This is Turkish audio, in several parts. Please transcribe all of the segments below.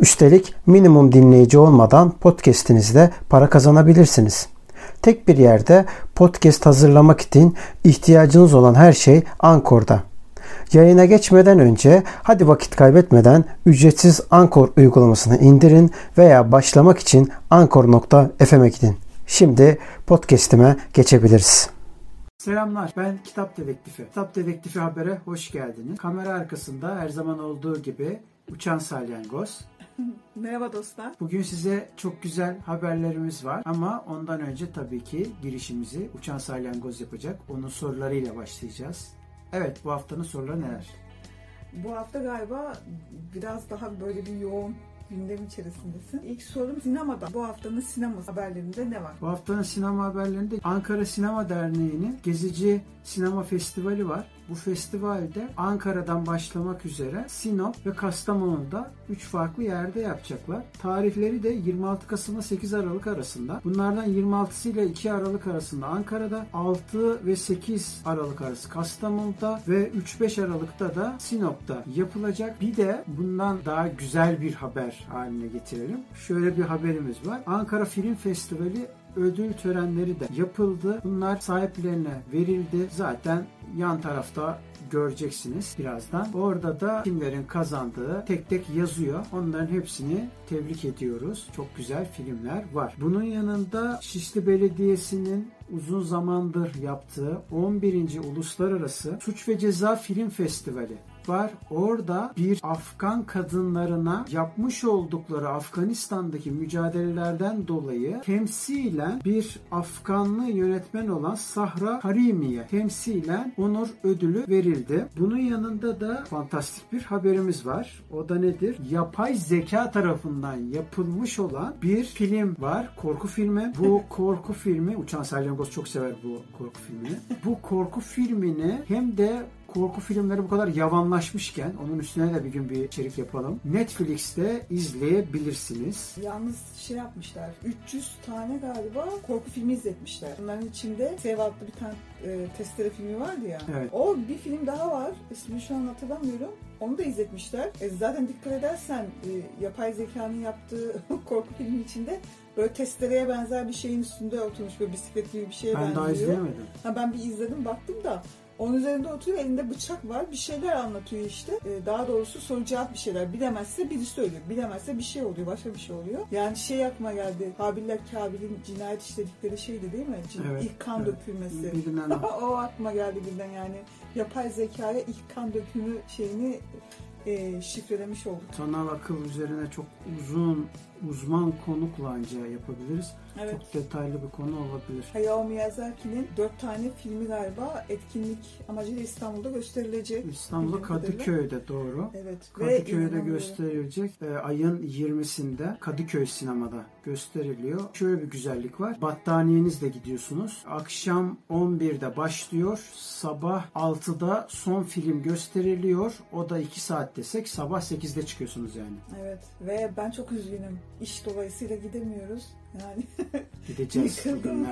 Üstelik minimum dinleyici olmadan podcast'inizde para kazanabilirsiniz. Tek bir yerde podcast hazırlamak için ihtiyacınız olan her şey Ankor'da. Yayına geçmeden önce hadi vakit kaybetmeden ücretsiz Ankor uygulamasını indirin veya başlamak için ankor.fm'e gidin. Şimdi podcast'ime geçebiliriz. Selamlar ben Kitap Dedektifi. Kitap Dedektifi habere hoş geldiniz. Kamera arkasında her zaman olduğu gibi uçan salyangoz. Merhaba dostlar. Bugün size çok güzel haberlerimiz var ama ondan önce tabii ki girişimizi uçan salyangoz yapacak. Onun sorularıyla başlayacağız. Evet bu haftanın soruları neler? Bu hafta galiba biraz daha böyle bir yoğun gündem içerisindesin. İlk sorum sinemada. Bu haftanın sinema haberlerinde ne var? Bu haftanın sinema haberlerinde Ankara Sinema Derneği'nin Gezici Sinema Festivali var. Bu festivalde Ankara'dan başlamak üzere Sinop ve Kastamonu'da 3 farklı yerde yapacaklar. Tarihleri de 26 Kasım ile 8 Aralık arasında. Bunlardan 26 ile 2 Aralık arasında Ankara'da, 6 ve 8 Aralık arası Kastamonu'da ve 3-5 Aralık'ta da Sinop'ta yapılacak. Bir de bundan daha güzel bir haber haline getirelim. Şöyle bir haberimiz var. Ankara Film Festivali ödül törenleri de yapıldı. Bunlar sahiplerine verildi. Zaten yan tarafta göreceksiniz birazdan. Orada da kimlerin kazandığı tek tek yazıyor. Onların hepsini tebrik ediyoruz. Çok güzel filmler var. Bunun yanında Şişli Belediyesi'nin uzun zamandır yaptığı 11. Uluslararası Suç ve Ceza Film Festivali var. Orada bir Afgan kadınlarına yapmış oldukları Afganistan'daki mücadelelerden dolayı temsilen bir Afganlı yönetmen olan Sahra Harimi'ye temsilen onur ödülü verildi. Bunun yanında da fantastik bir haberimiz var. O da nedir? Yapay zeka tarafından yapılmış olan bir film var. Korku filmi. Bu korku filmi Uçan Salyangoz çok sever bu korku filmini. Bu korku filmini hem de korku filmleri bu kadar yavanlaşmışken onun üstüne de bir gün bir içerik yapalım. Netflix'te izleyebilirsiniz. Yalnız şey yapmışlar. 300 tane galiba korku filmi izletmişler. Bunların içinde Sev adlı bir tane e, testere filmi vardı ya. Evet. O bir film daha var. İsmini şu an hatırlamıyorum. Onu da izletmişler. E, zaten dikkat edersen e, yapay zekanın yaptığı korku filmi içinde böyle testereye benzer bir şeyin üstünde oturmuş böyle bisiklet gibi bir şeye ben benziyor. daha izleyemedim. Ha, ben bir izledim baktım da onun üzerinde oturuyor elinde bıçak var bir şeyler anlatıyor işte. Ee, daha doğrusu soru cevap bir şeyler. Bilemezse biri söylüyor. Bilemezse bir şey oluyor. Başka bir şey oluyor. Yani şey aklıma geldi. Habiller Kabil'in cinayet işledikleri şeydi değil mi? Cin, Evet, İlk kan evet. dökülmesi. Bilinen o. o aklıma geldi birden yani. Yapay zekaya ilk kan dökümü şeyini e, şifrelemiş olduk. Sanal akıl üzerine çok uzun uzman konukla anca yapabiliriz. Evet. Çok detaylı bir konu olabilir. Hayao Miyazaki'nin dört tane filmi galiba etkinlik amacıyla İstanbul'da gösterilecek. İstanbul'da. Kadıköy'de doğru. Evet. Kadıköy'de inanamıyorum. gösterilecek. Ee, ayın 20'sinde Kadıköy sinemada gösteriliyor. Şöyle bir güzellik var. Battaniyenizle gidiyorsunuz. Akşam 11'de başlıyor. Sabah 6'da son film gösteriliyor. O da 2 saat desek sabah 8'de çıkıyorsunuz yani. Evet ve ben çok üzgünüm. İş dolayısıyla gidemiyoruz. Yani Gideceğiz yıkıldım.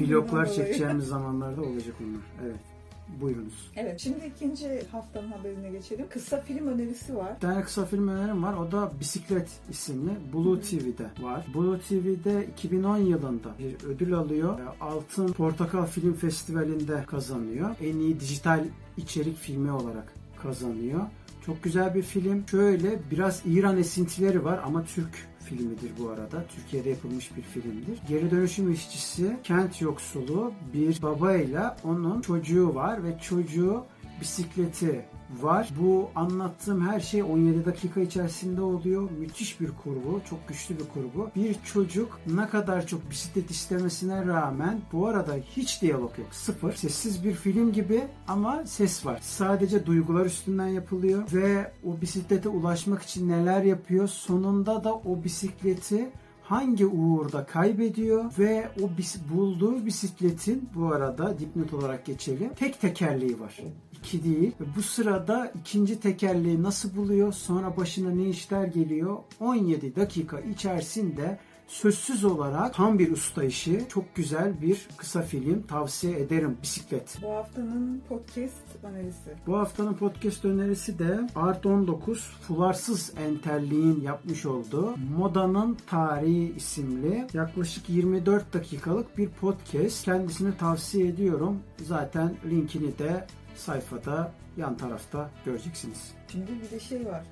Vloglar çekeceğimiz zamanlarda olacak onlar. Evet. Buyurunuz. Evet şimdi ikinci haftanın haberine geçelim. Kısa film önerisi var. Bir tane kısa film önerim var. O da Bisiklet isimli. Blue TV'de var. Blue TV'de 2010 yılında bir ödül alıyor. Ee, Altın Portakal Film Festivali'nde kazanıyor. En iyi dijital içerik filmi olarak kazanıyor. Çok güzel bir film. Şöyle biraz İran esintileri var ama Türk filmidir bu arada. Türkiye'de yapılmış bir filmdir. Geri dönüşüm işçisi, kent yoksulu bir babayla onun çocuğu var ve çocuğu bisikleti var. Bu anlattığım her şey 17 dakika içerisinde oluyor. Müthiş bir kurgu, çok güçlü bir kurgu. Bir çocuk ne kadar çok bisiklet istemesine rağmen bu arada hiç diyalog yok. Sıfır. Sessiz bir film gibi ama ses var. Sadece duygular üstünden yapılıyor ve o bisiklete ulaşmak için neler yapıyor. Sonunda da o bisikleti hangi uğurda kaybediyor ve o bis- bulduğu bisikletin bu arada dipnot olarak geçelim tek tekerleği var. İki değil. Ve bu sırada ikinci tekerleği nasıl buluyor? Sonra başına ne işler geliyor? 17 dakika içerisinde sözsüz olarak tam bir usta işi. Çok güzel bir kısa film tavsiye ederim. Bisiklet. Bu haftanın podcast önerisi. Bu haftanın podcast önerisi de Art 19 Fularsız Entelliğin yapmış olduğu Modanın Tarihi isimli yaklaşık 24 dakikalık bir podcast. Kendisini tavsiye ediyorum. Zaten linkini de sayfada yan tarafta göreceksiniz. Şimdi bir de şey var.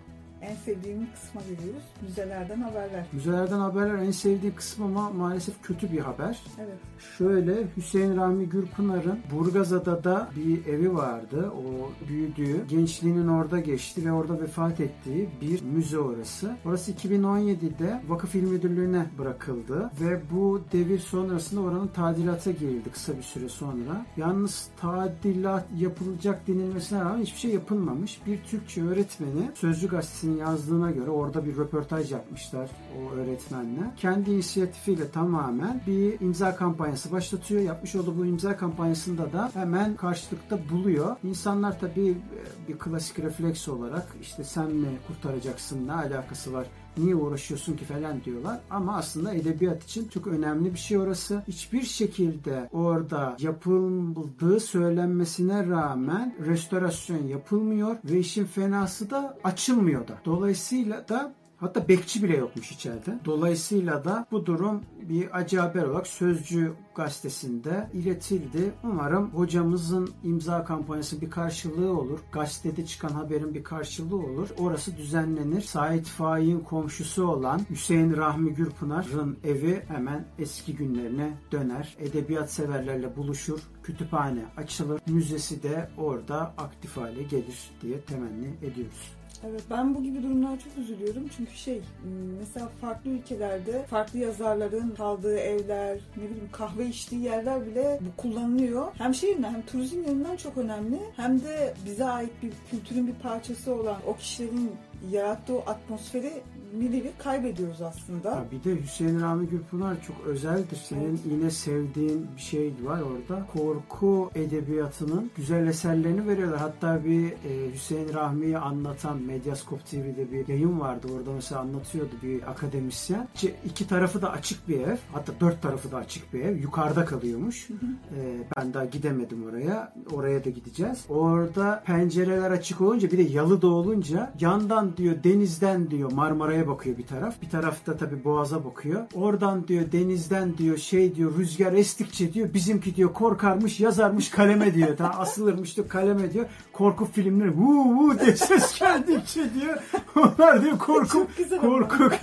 En sevdiğim kısma geliyoruz. Müzelerden haberler. Müzelerden haberler en sevdiğim kısım ama maalesef kötü bir haber. Evet. Şöyle Hüseyin Rahmi Gürpınar'ın Burgazada'da bir evi vardı. O büyüdüğü, gençliğinin orada geçti ve orada vefat ettiği bir müze orası. Orası 2017'de Vakıf İl Müdürlüğü'ne bırakıldı ve bu devir sonrasında oranın tadilata girildi kısa bir süre sonra. Yalnız tadilat yapılacak denilmesine rağmen hiçbir şey yapılmamış. Bir Türkçe öğretmeni Sözcü Gazetesi'nin yazdığına göre orada bir röportaj yapmışlar o öğretmenle. Kendi inisiyatifiyle tamamen bir imza kampanyası başlatıyor. Yapmış olduğu bu imza kampanyasında da hemen karşılıkta buluyor. İnsanlar tabii e, bir klasik refleks olarak işte sen mi kurtaracaksın ne alakası var niye uğraşıyorsun ki falan diyorlar. Ama aslında edebiyat için çok önemli bir şey orası. Hiçbir şekilde orada yapıldığı söylenmesine rağmen restorasyon yapılmıyor ve işin fenası da açılmıyor da. Dolayısıyla da Hatta bekçi bile yokmuş içeride. Dolayısıyla da bu durum bir acı haber olarak Sözcü gazetesinde iletildi. Umarım hocamızın imza kampanyası bir karşılığı olur. Gazetede çıkan haberin bir karşılığı olur. Orası düzenlenir. Sait Faik'in komşusu olan Hüseyin Rahmi Gürpınar'ın evi hemen eski günlerine döner. Edebiyat severlerle buluşur. Kütüphane açılır. Müzesi de orada aktif hale gelir diye temenni ediyoruz. Evet ben bu gibi durumlara çok üzülüyorum çünkü şey mesela farklı ülkelerde farklı yazarların kaldığı evler ne bileyim kahve içtiği yerler bile bu kullanılıyor. Hem yönünden hem turizm yönünden çok önemli hem de bize ait bir kültürün bir parçası olan o kişilerin yarattığı atmosferi bir nevi kaybediyoruz aslında. Ha, bir de Hüseyin Rami Gürpınar çok özeldir. Senin yine sevdiğin bir şey var orada. Korku edebiyatının güzel eserlerini veriyorlar. Hatta bir e, Hüseyin Rahmi'yi anlatan Medyaskop TV'de bir yayın vardı. Orada mesela anlatıyordu bir akademisyen. İki, iki tarafı da açık bir ev. Hatta dört tarafı da açık bir ev. Yukarıda kalıyormuş. E, ben daha gidemedim oraya. Oraya da gideceğiz. Orada pencereler açık olunca bir de yalı da olunca yandan diyor denizden diyor Marmara'ya bakıyor bir taraf. Bir tarafta tabii Boğaz'a bakıyor. Oradan diyor denizden diyor şey diyor rüzgar estikçe diyor bizimki diyor korkarmış yazarmış kaleme diyor. Ta asılırmış diyor kaleme diyor. Korku filmleri hu hu diye ses geldikçe diyor. Onlar diyor korku korku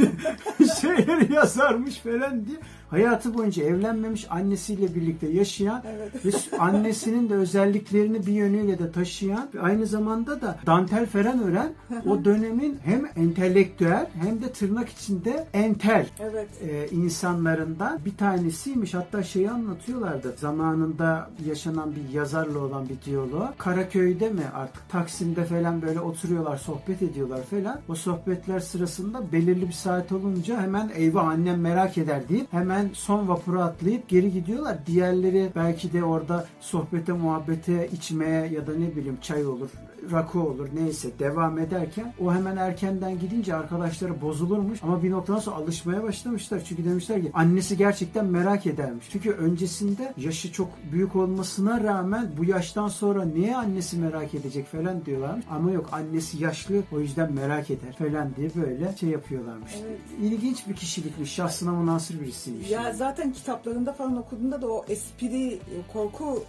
şeyleri yazarmış falan diye. Hayatı boyunca evlenmemiş annesiyle birlikte yaşayan Evet. ve annesinin de özelliklerini bir yönüyle de taşıyan aynı zamanda da dantel falan öğren o dönemin hem entelektüel hem de tırnak içinde entel Evet. e, insanlarından bir tanesiymiş. Hatta şeyi anlatıyorlardı. Zamanında yaşanan bir yazarla olan bir diyalog. Karaköy'de mi artık Taksim'de falan böyle oturuyorlar, sohbet ediyorlar falan. O sohbetler sırasında belirli bir saat olunca hemen eyvah annem merak eder deyip hemen son vapura atlayıp geri gidiyorlar. Diğerleri belki de orada sohbete, muhabbete, içmeye ya da ne bileyim çay olur, rakı olur neyse devam ederken o hemen erkenden gidince arkadaşları bozulurmuş ama bir noktadan sonra alışmaya başlamışlar. Çünkü demişler ki annesi gerçekten merak edermiş. Çünkü öncesinde yaşı çok büyük olmasına rağmen bu yaştan sonra niye annesi merak edecek falan diyorlarmış. Ama yok annesi yaşlı o yüzden merak eder falan diye böyle şey yapıyorlarmış. Evet. İlginç bir kişilikmiş. Şahsına münasır birisiymiş. Ya yani. zaten kitaplarında falan okuduğunda da o espri, e, korku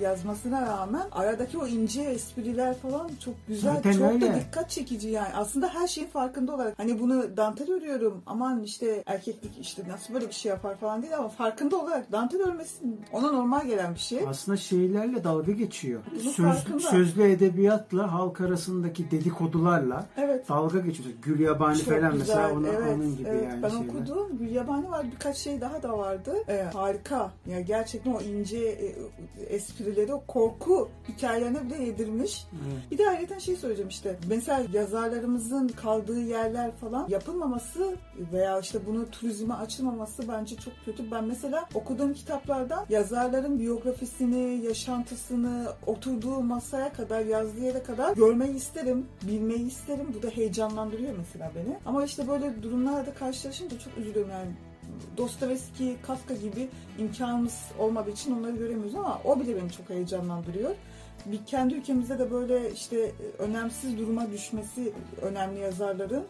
e, yazmasına rağmen aradaki o ince espriler falan çok güzel, Zaten çok da öyle. dikkat çekici yani. Aslında her şeyin farkında olarak hani bunu dantel örüyorum aman işte erkeklik işte nasıl böyle bir şey yapar falan değil ama farkında olarak dantel örmesi ona normal gelen bir şey. Aslında şeylerle dalga geçiyor. Bunun Sözlü, farkında. sözlü edebiyatla halk arasındaki dedikodularla Evet. dalga geçiyor. Gül Yabani Çok falan güzel, mesela onun, evet, onun gibi evet. yani Ben şeyler. okudum. Gülyabani var. Birkaç şey daha da vardı. Ee, harika. Ya gerçekten o ince e, esprileri, o korku hikayelerine bile yedirmiş. Evet. Bir de ayrıca şey söyleyeceğim işte. Mesela yazarlarımızın kaldığı yerler falan yapılmaması veya işte bunu turizme açılmaması bence çok kötü. Ben mesela okuduğum kitaplarda yazarların biyografisini, yaşantısını, oturduğu masaya kadar, yazdığı yere kadar görmeyi isterim, bilmeyi isterim. Bu da heyecanlandırıyor mesela beni. Ama işte böyle durumlarla karşılaşınca çok üzülüyorum yani. Dostoyevski, Kafka gibi imkanımız olmadığı için onları göremiyoruz ama o bile beni çok heyecanlandırıyor. Bir kendi ülkemizde de böyle işte önemsiz duruma düşmesi önemli yazarların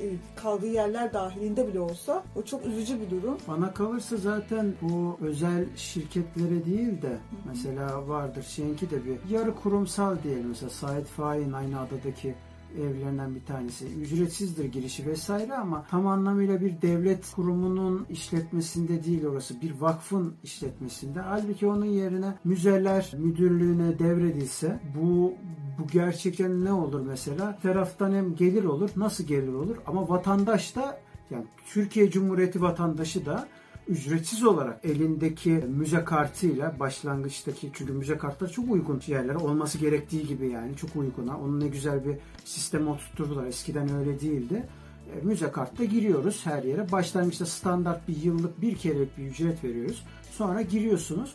e, kaldığı yerler dahilinde bile olsa o çok üzücü bir durum. Bana kalırsa zaten bu özel şirketlere değil de mesela vardır şeyinki de bir yarı kurumsal diyelim mesela Said Faik'in aynı adadaki evlerinden bir tanesi. Ücretsizdir girişi vesaire ama tam anlamıyla bir devlet kurumunun işletmesinde değil orası. Bir vakfın işletmesinde. Halbuki onun yerine müzeler müdürlüğüne devredilse bu bu gerçekten ne olur mesela? Taraftan hem gelir olur. Nasıl gelir olur? Ama vatandaş da yani Türkiye Cumhuriyeti vatandaşı da ücretsiz olarak elindeki müze kartıyla başlangıçtaki çünkü müze kartları çok uygun yerlere olması gerektiği gibi yani çok uyguna. Onun ne güzel bir sisteme oturtturdular. Eskiden öyle değildi. E, müze kartta giriyoruz her yere. Başlangıçta standart bir yıllık bir kerelik bir ücret veriyoruz. Sonra giriyorsunuz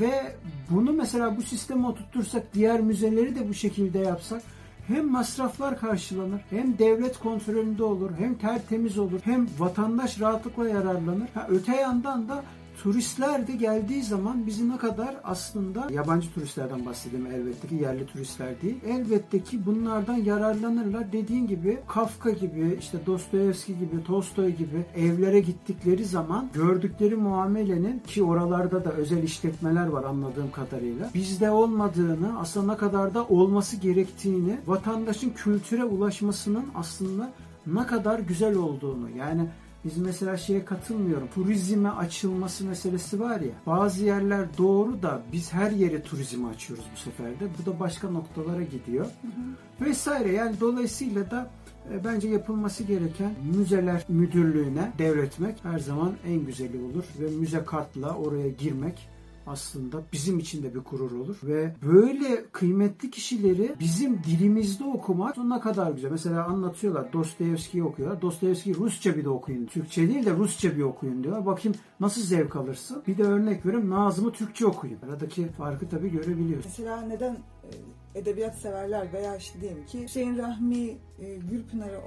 ve bunu mesela bu sisteme oturtursak diğer müzeleri de bu şekilde yapsak hem masraflar karşılanır, hem devlet kontrolünde olur, hem tertemiz olur, hem vatandaş rahatlıkla yararlanır. Ha, öte yandan da turistler de geldiği zaman bizi ne kadar aslında yabancı turistlerden bahsedeyim elbette ki yerli turistler değil. Elbette ki bunlardan yararlanırlar. Dediğin gibi Kafka gibi işte Dostoyevski gibi Tolstoy gibi evlere gittikleri zaman gördükleri muamelenin ki oralarda da özel işletmeler var anladığım kadarıyla. Bizde olmadığını aslında ne kadar da olması gerektiğini vatandaşın kültüre ulaşmasının aslında ne kadar güzel olduğunu yani biz mesela şeye katılmıyorum. Turizme açılması meselesi var ya. Bazı yerler doğru da biz her yere turizme açıyoruz bu sefer de. Bu da başka noktalara gidiyor. Hı hı. Vesaire yani dolayısıyla da e, bence yapılması gereken müzeler müdürlüğüne devretmek her zaman en güzeli olur ve müze kartla oraya girmek aslında bizim için de bir gurur olur ve böyle kıymetli kişileri bizim dilimizde okumak ne kadar güzel. Mesela anlatıyorlar Dostoyevski'yi okuyorlar. Dostoyevski Rusça bir de okuyun. Türkçe değil de Rusça bir okuyun diyorlar. Bakayım nasıl zevk alırsın. Bir de örnek vereyim Nazım'ı Türkçe okuyun. Aradaki farkı tabii görebiliyoruz. Mesela neden e, edebiyat severler veya işte diyelim ki Hüseyin Rahmi e, Gülpınar'ı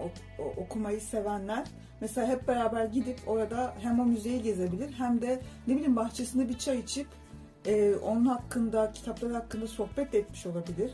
okumayı sevenler mesela hep beraber gidip orada hem o müzeyi gezebilir hem de ne bileyim bahçesinde bir çay içip e, onun hakkında, kitapları hakkında sohbet etmiş olabilir.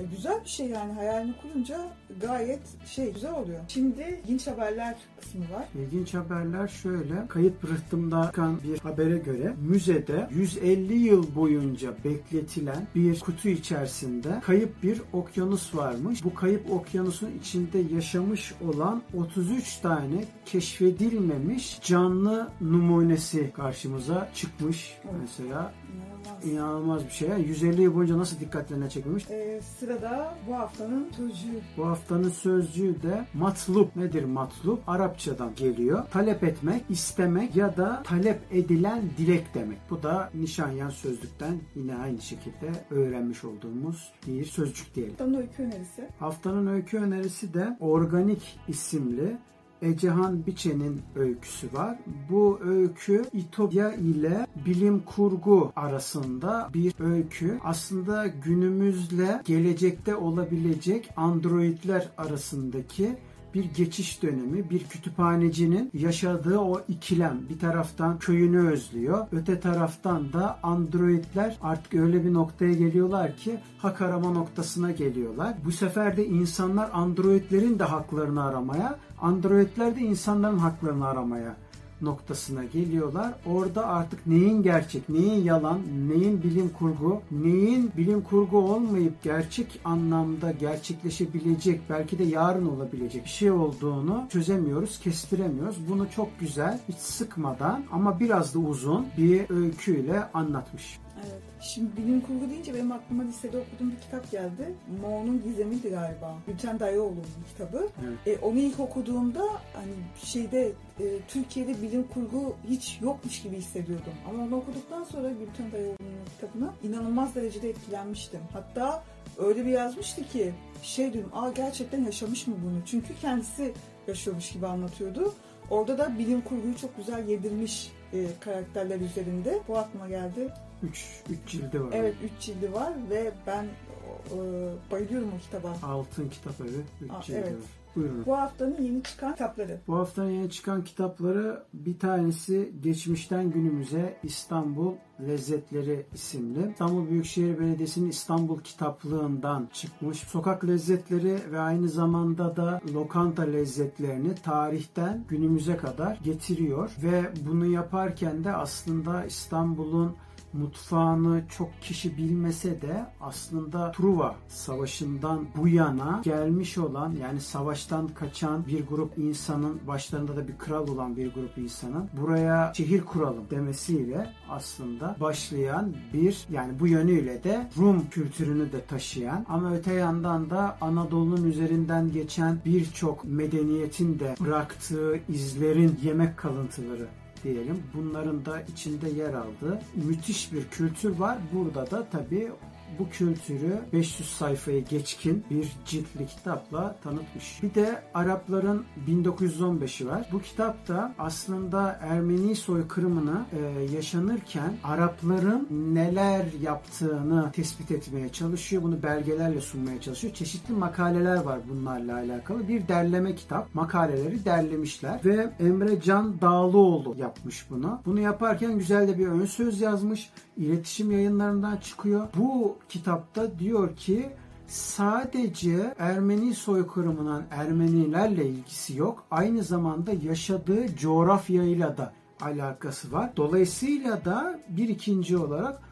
E, güzel bir şey yani hayalini kurunca gayet şey güzel oluyor. Şimdi ilginç haberler kısmı var. İlginç haberler şöyle. Kayıt rıhtımda çıkan bir habere göre müzede 150 yıl boyunca bekletilen bir kutu içerisinde kayıp bir okyanus varmış. Bu kayıp okyanusun içinde yaşamış olan 33 tane keşfedilmemiş canlı numunesi karşımıza çıkmış evet. mesela. İnanılmaz. İnanılmaz bir şey. 150 yıl boyunca nasıl dikkatlerine çekilmiş? Ee, sırada bu haftanın sözcüğü. Bu haftanın sözcüğü de matlup. Nedir matlup? Arapçadan geliyor. Talep etmek, istemek ya da talep edilen dilek demek. Bu da Nişanyan sözlükten yine aynı şekilde öğrenmiş olduğumuz bir sözcük diyelim. Haftanın öykü önerisi. Haftanın öykü önerisi de Organik isimli Ecehan Biçen'in öyküsü var. Bu öykü İtopya ile bilim kurgu arasında bir öykü. Aslında günümüzle gelecekte olabilecek androidler arasındaki bir geçiş dönemi, bir kütüphanecinin yaşadığı o ikilem. Bir taraftan köyünü özlüyor, öte taraftan da androidler artık öyle bir noktaya geliyorlar ki hak arama noktasına geliyorlar. Bu sefer de insanlar androidlerin de haklarını aramaya, androidler de insanların haklarını aramaya noktasına geliyorlar. Orada artık neyin gerçek, neyin yalan, neyin bilim kurgu, neyin bilim kurgu olmayıp gerçek anlamda gerçekleşebilecek, belki de yarın olabilecek bir şey olduğunu çözemiyoruz, kestiremiyoruz. Bunu çok güzel, hiç sıkmadan ama biraz da uzun bir öyküyle anlatmış. Evet. Şimdi bilim kurgu deyince benim aklıma lisede okuduğum bir kitap geldi. Mo'nun Gizemi'di galiba. Gülten Dayıoğlu'nun kitabı. Evet. E, onu ilk okuduğumda hani şeyde e, Türkiye'de bilim kurgu hiç yokmuş gibi hissediyordum. Ama onu okuduktan sonra Gülten Dayıoğlu'nun kitabına inanılmaz derecede etkilenmiştim. Hatta öyle bir yazmıştı ki şey diyorum aa gerçekten yaşamış mı bunu? Çünkü kendisi yaşıyormuş gibi anlatıyordu. Orada da bilim kurguyu çok güzel yedirmiş e, karakterler üzerinde. Bu aklıma geldi. 3 3 cildi var. Evet 3 cildi var ve ben e, bayılıyorum o kitaba. Altın kitap evi 3 Aa, cildi evet. var. Buyurun. Bu haftanın yeni çıkan kitapları. Bu haftanın yeni çıkan kitapları bir tanesi Geçmişten Günümüze İstanbul Lezzetleri isimli. İstanbul Büyükşehir Belediyesi'nin İstanbul kitaplığından çıkmış. Sokak lezzetleri ve aynı zamanda da lokanta lezzetlerini tarihten günümüze kadar getiriyor. Ve bunu yaparken de aslında İstanbul'un mutfağını çok kişi bilmese de aslında Truva Savaşı'ndan bu yana gelmiş olan yani savaştan kaçan bir grup insanın başlarında da bir kral olan bir grup insanın buraya şehir kuralım demesiyle aslında başlayan bir yani bu yönüyle de Rum kültürünü de taşıyan ama öte yandan da Anadolu'nun üzerinden geçen birçok medeniyetin de bıraktığı izlerin yemek kalıntıları diyelim. Bunların da içinde yer aldığı müthiş bir kültür var. Burada da tabii bu kültürü 500 sayfayı geçkin bir ciltli kitapla tanıtmış. Bir de Arapların 1915'i var. Bu kitapta aslında Ermeni soykırımını e, yaşanırken Arapların neler yaptığını tespit etmeye çalışıyor. Bunu belgelerle sunmaya çalışıyor. Çeşitli makaleler var bunlarla alakalı. Bir derleme kitap. Makaleleri derlemişler ve Emre Can Dağlıoğlu yapmış bunu. Bunu yaparken güzel de bir ön söz yazmış. İletişim yayınlarından çıkıyor. Bu kitapta diyor ki sadece Ermeni soykırımının Ermenilerle ilgisi yok. Aynı zamanda yaşadığı coğrafyayla da alakası var. Dolayısıyla da bir ikinci olarak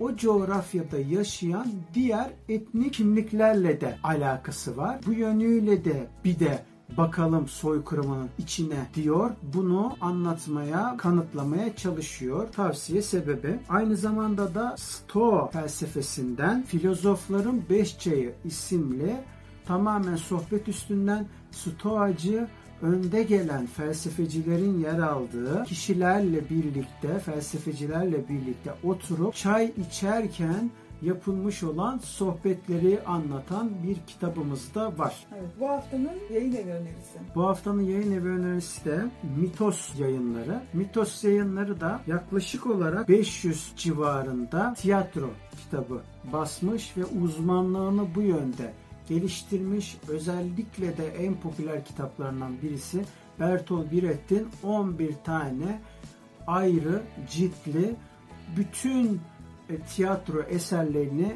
o coğrafyada yaşayan diğer etnik kimliklerle de alakası var. Bu yönüyle de bir de bakalım soykırımının içine diyor. Bunu anlatmaya, kanıtlamaya çalışıyor. Tavsiye sebebi. Aynı zamanda da Sto felsefesinden Filozofların Beş isimli tamamen sohbet üstünden Stoacı önde gelen felsefecilerin yer aldığı kişilerle birlikte, felsefecilerle birlikte oturup çay içerken yapılmış olan sohbetleri anlatan bir kitabımız da var. Evet, bu haftanın yayın evi önerisi. Bu haftanın yayın evi önerisi de Mitos yayınları. Mitos yayınları da yaklaşık olarak 500 civarında tiyatro kitabı basmış ve uzmanlığını bu yönde geliştirmiş. Özellikle de en popüler kitaplarından birisi Bertolt Brecht'in 11 tane ayrı ciltli bütün tiyatro eserlerini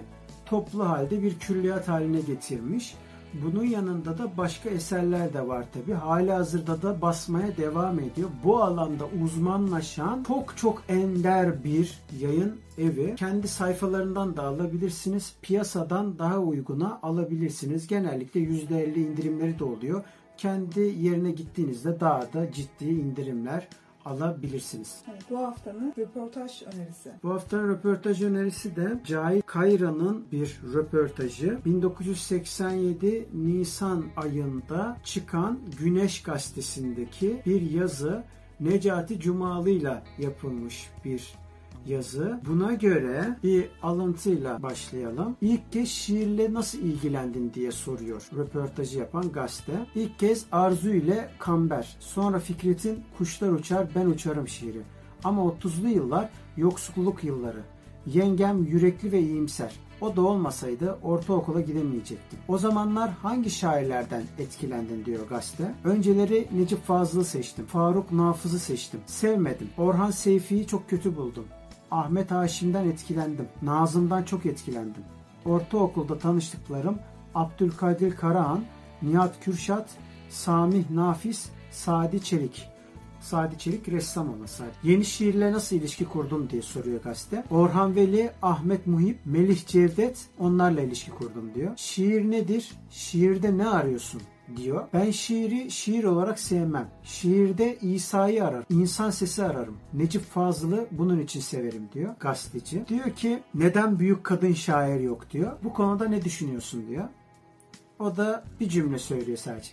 toplu halde bir külliyat haline getirmiş. Bunun yanında da başka eserler de var tabi. Hali hazırda da basmaya devam ediyor. Bu alanda uzmanlaşan çok çok ender bir yayın evi. Kendi sayfalarından da alabilirsiniz. Piyasadan daha uyguna alabilirsiniz. Genellikle %50 indirimleri de oluyor. Kendi yerine gittiğinizde daha da ciddi indirimler alabilirsiniz. Evet, bu haftanın röportaj önerisi. Bu haftanın röportaj önerisi de Cahit Kayra'nın bir röportajı. 1987 Nisan ayında çıkan Güneş Gazetesi'ndeki bir yazı Necati Cumalı ile yapılmış bir yazı. Buna göre bir alıntıyla başlayalım. İlk kez şiirle nasıl ilgilendin diye soruyor röportajı yapan gazete. İlk kez Arzu ile Kamber, sonra Fikret'in Kuşlar Uçar Ben Uçarım şiiri. Ama 30'lu yıllar yoksulluk yılları. Yengem yürekli ve iyimser. O da olmasaydı ortaokula gidemeyecektim. O zamanlar hangi şairlerden etkilendin diyor gazete. Önceleri Necip Fazıl'ı seçtim. Faruk Nafız'ı seçtim. Sevmedim. Orhan Seyfi'yi çok kötü buldum. Ahmet Haşim'den etkilendim. Nazım'dan çok etkilendim. Ortaokulda tanıştıklarım Abdülkadir Karahan, Nihat Kürşat, Samih Nafis, Sadi Çelik. Sadi Çelik ressam ama Sadi. Yeni şiirle nasıl ilişki kurdun diye soruyor gazete. Orhan Veli, Ahmet Muhip, Melih Cevdet onlarla ilişki kurdum diyor. Şiir nedir? Şiirde ne arıyorsun? Diyor. Ben şiiri şiir olarak sevmem. Şiirde İsa'yı ararım. İnsan sesi ararım. Necip Fazıl'ı bunun için severim diyor gazeteci. Diyor ki neden büyük kadın şair yok diyor. Bu konuda ne düşünüyorsun diyor. O da bir cümle söylüyor sadece.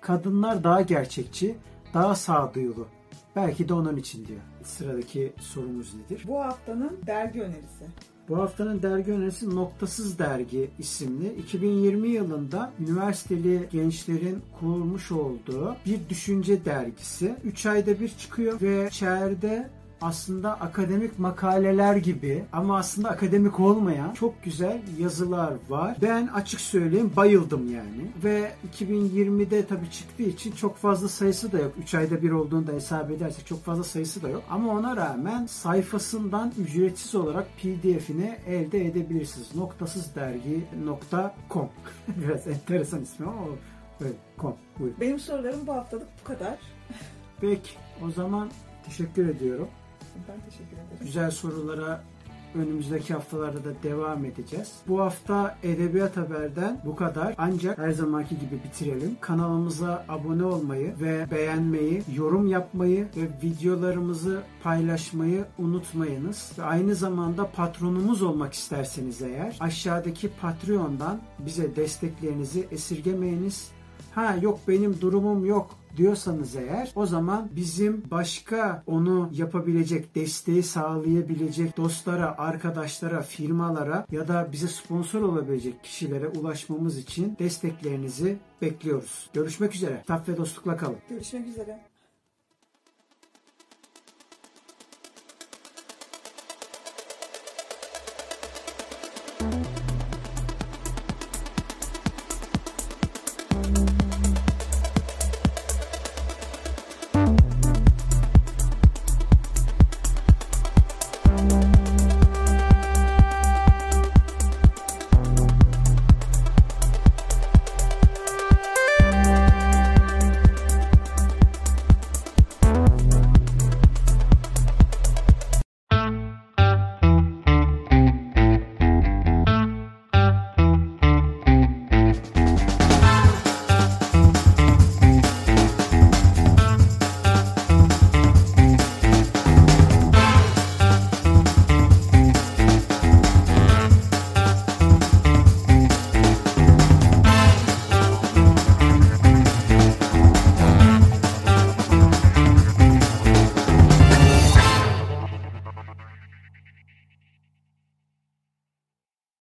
Kadınlar daha gerçekçi, daha sağduyulu. Belki de onun için diyor. Sıradaki sorumuz nedir? Bu haftanın dergi önerisi. Bu haftanın dergi önerisi Noktasız Dergi isimli 2020 yılında üniversiteli gençlerin kurmuş olduğu bir düşünce dergisi. 3 ayda bir çıkıyor ve içeride aslında akademik makaleler gibi ama aslında akademik olmayan çok güzel yazılar var. Ben açık söyleyeyim bayıldım yani. Ve 2020'de tabii çıktığı için çok fazla sayısı da yok. 3 ayda bir olduğunu da hesap edersek çok fazla sayısı da yok. Ama ona rağmen sayfasından ücretsiz olarak PDF'ini elde edebilirsiniz. Noktasızdergi.com Biraz enteresan ismi ama böyle com. Buyurun. Benim sorularım bu haftalık bu kadar. Peki o zaman teşekkür ediyorum. Ben teşekkür ederim. güzel sorulara önümüzdeki haftalarda da devam edeceğiz. Bu hafta Edebiyat Haber'den bu kadar. Ancak her zamanki gibi bitirelim. Kanalımıza abone olmayı ve beğenmeyi, yorum yapmayı ve videolarımızı paylaşmayı unutmayınız. Ve aynı zamanda patronumuz olmak isterseniz eğer aşağıdaki Patreon'dan bize desteklerinizi esirgemeyiniz. Ha yok benim durumum yok diyorsanız eğer o zaman bizim başka onu yapabilecek, desteği sağlayabilecek dostlara, arkadaşlara, firmalara ya da bize sponsor olabilecek kişilere ulaşmamız için desteklerinizi bekliyoruz. Görüşmek üzere. Taf ve dostlukla kalın. Görüşmek üzere.